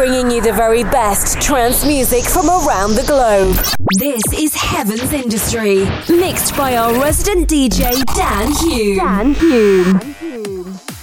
bringing you the very best trance music from around the globe. This is Heaven's Industry, mixed by our resident DJ Dan Hume. Dan Hume.